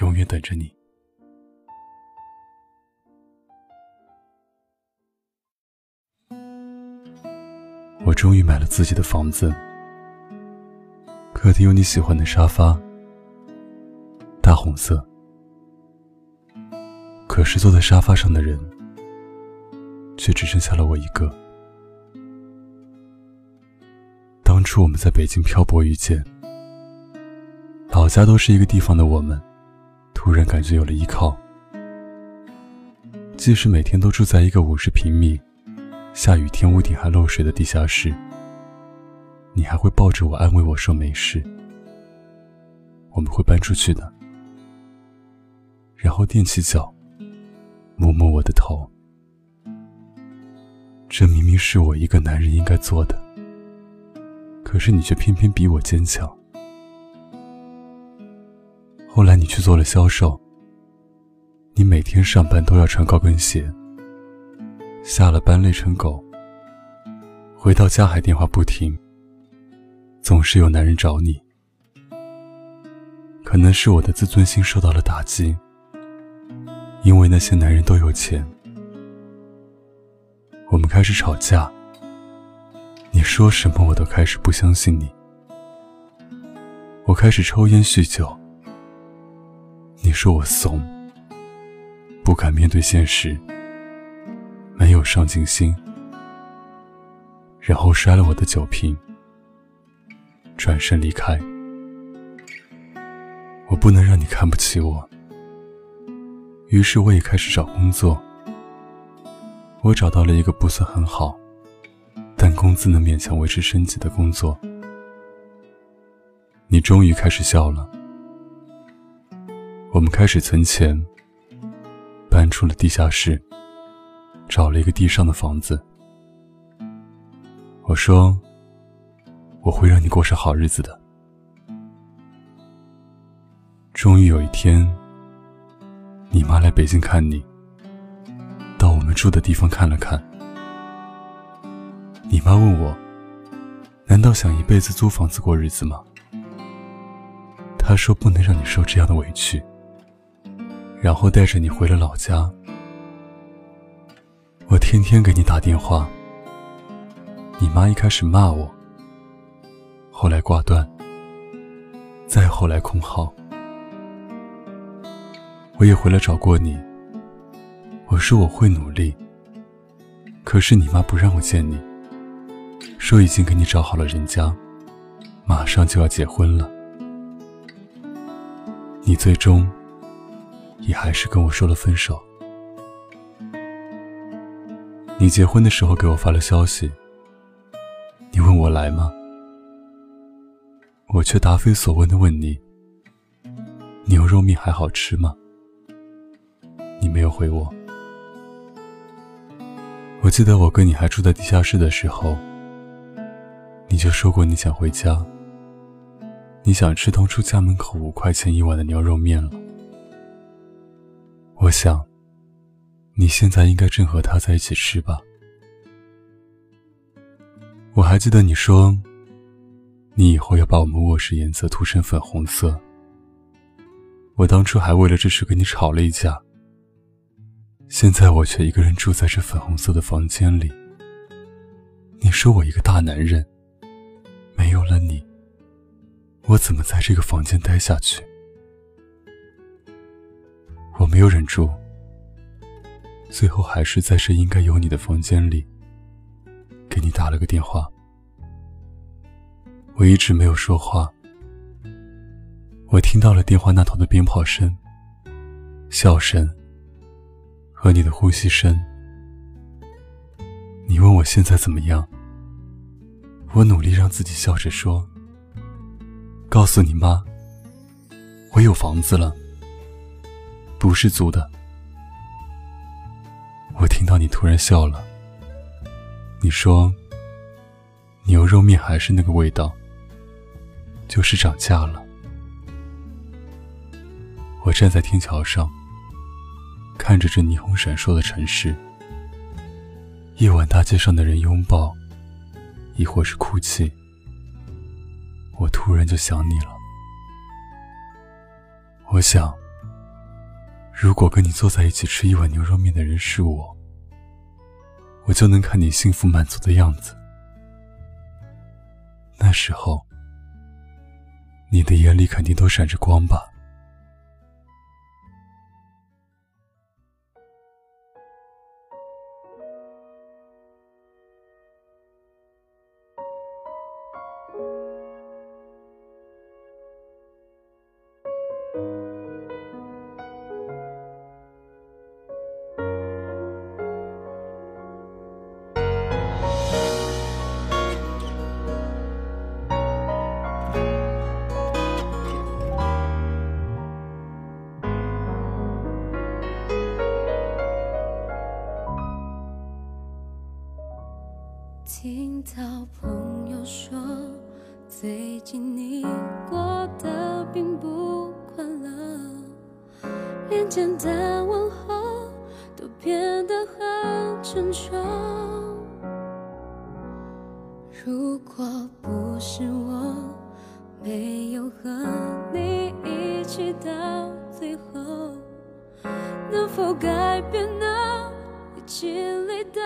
永远等着你。我终于买了自己的房子，客厅有你喜欢的沙发，大红色。可是坐在沙发上的人，却只剩下了我一个。当初我们在北京漂泊遇见，老家都是一个地方的我们。突然感觉有了依靠，即使每天都住在一个五十平米、下雨天屋顶还漏水的地下室，你还会抱着我安慰我说没事，我们会搬出去的。然后踮起脚，摸摸我的头，这明明是我一个男人应该做的，可是你却偏偏比我坚强。后来你去做了销售，你每天上班都要穿高跟鞋，下了班累成狗，回到家还电话不停，总是有男人找你。可能是我的自尊心受到了打击，因为那些男人都有钱。我们开始吵架，你说什么我都开始不相信你，我开始抽烟酗酒。说我怂，不敢面对现实，没有上进心，然后摔了我的酒瓶，转身离开。我不能让你看不起我，于是我也开始找工作。我找到了一个不算很好，但工资能勉强维持生计的工作。你终于开始笑了。我们开始存钱，搬出了地下室，找了一个地上的房子。我说：“我会让你过上好日子的。”终于有一天，你妈来北京看你，到我们住的地方看了看。你妈问我：“难道想一辈子租房子过日子吗？”她说：“不能让你受这样的委屈。”然后带着你回了老家，我天天给你打电话。你妈一开始骂我，后来挂断，再后来空号。我也回来找过你，我说我会努力，可是你妈不让我见你，说已经给你找好了人家，马上就要结婚了。你最终。也还是跟我说了分手。你结婚的时候给我发了消息，你问我来吗？我却答非所问的问你：牛肉面还好吃吗？你没有回我。我记得我跟你还住在地下室的时候，你就说过你想回家，你想吃当初家门口五块钱一碗的牛肉面了。我想，你现在应该正和他在一起吃吧。我还记得你说，你以后要把我们卧室颜色涂成粉红色。我当初还为了这事跟你吵了一架。现在我却一个人住在这粉红色的房间里。你说我一个大男人，没有了你，我怎么在这个房间待下去？我没有忍住，最后还是在这应该有你的房间里，给你打了个电话。我一直没有说话，我听到了电话那头的鞭炮声、笑声和你的呼吸声。你问我现在怎么样，我努力让自己笑着说：“告诉你妈，我有房子了。”不是租的。我听到你突然笑了，你说牛肉面还是那个味道，就是涨价了。我站在天桥上，看着这霓虹闪烁的城市，夜晚大街上的人拥抱，亦或是哭泣，我突然就想你了。我想。如果跟你坐在一起吃一碗牛肉面的人是我，我就能看你幸福满足的样子。那时候，你的眼里肯定都闪着光吧。到朋友说，最近你过得并不快乐，连简单问候都变得很沉重。如果不是我没有和你一起到最后，能否改变呢？你经历的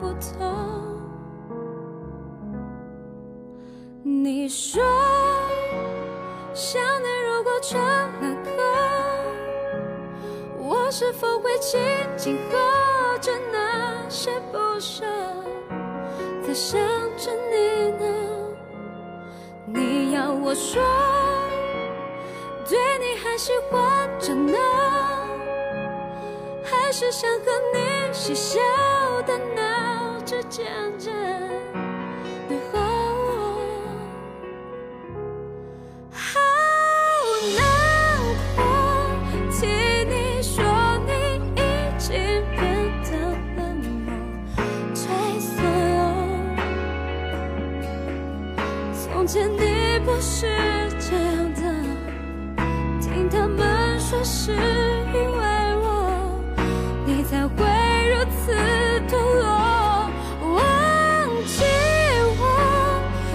不同？你说，想念如果成了歌，我是否会轻轻和着那些不舍，在想着你呢？你要我说，对你还喜欢着呢，还是想和你嬉笑的闹着渐渐。从前你不是这样的，听他们说是因为我，你才会如此堕落。忘记我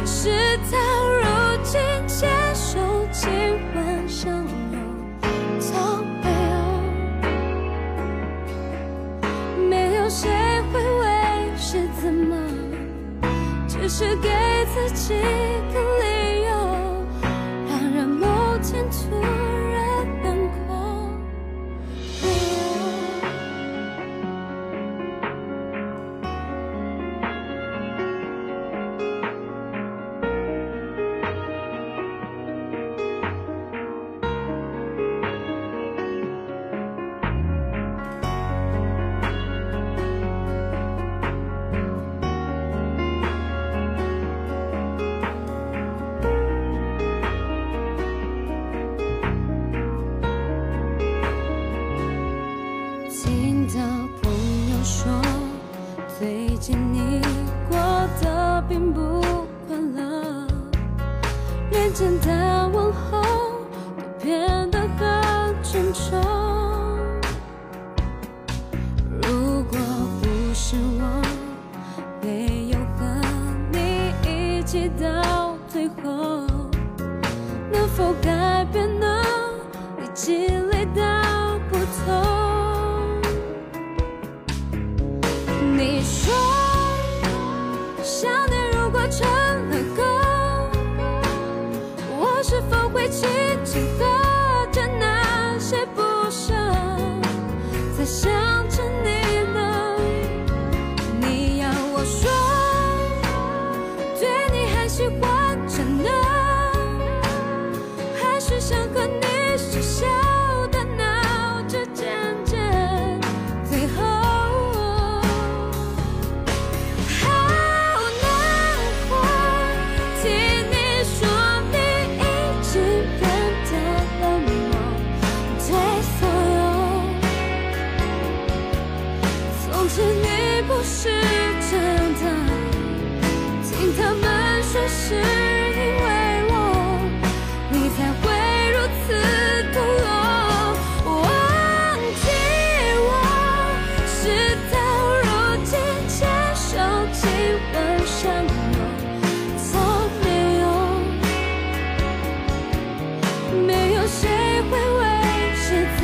是到如今牵手今晚上路都没有，没有谁会为是怎么，只是给自己。简单是因为我，你才会如此痛哦。忘记我，事到如今，接受基本善用，从没有没有谁会为谁。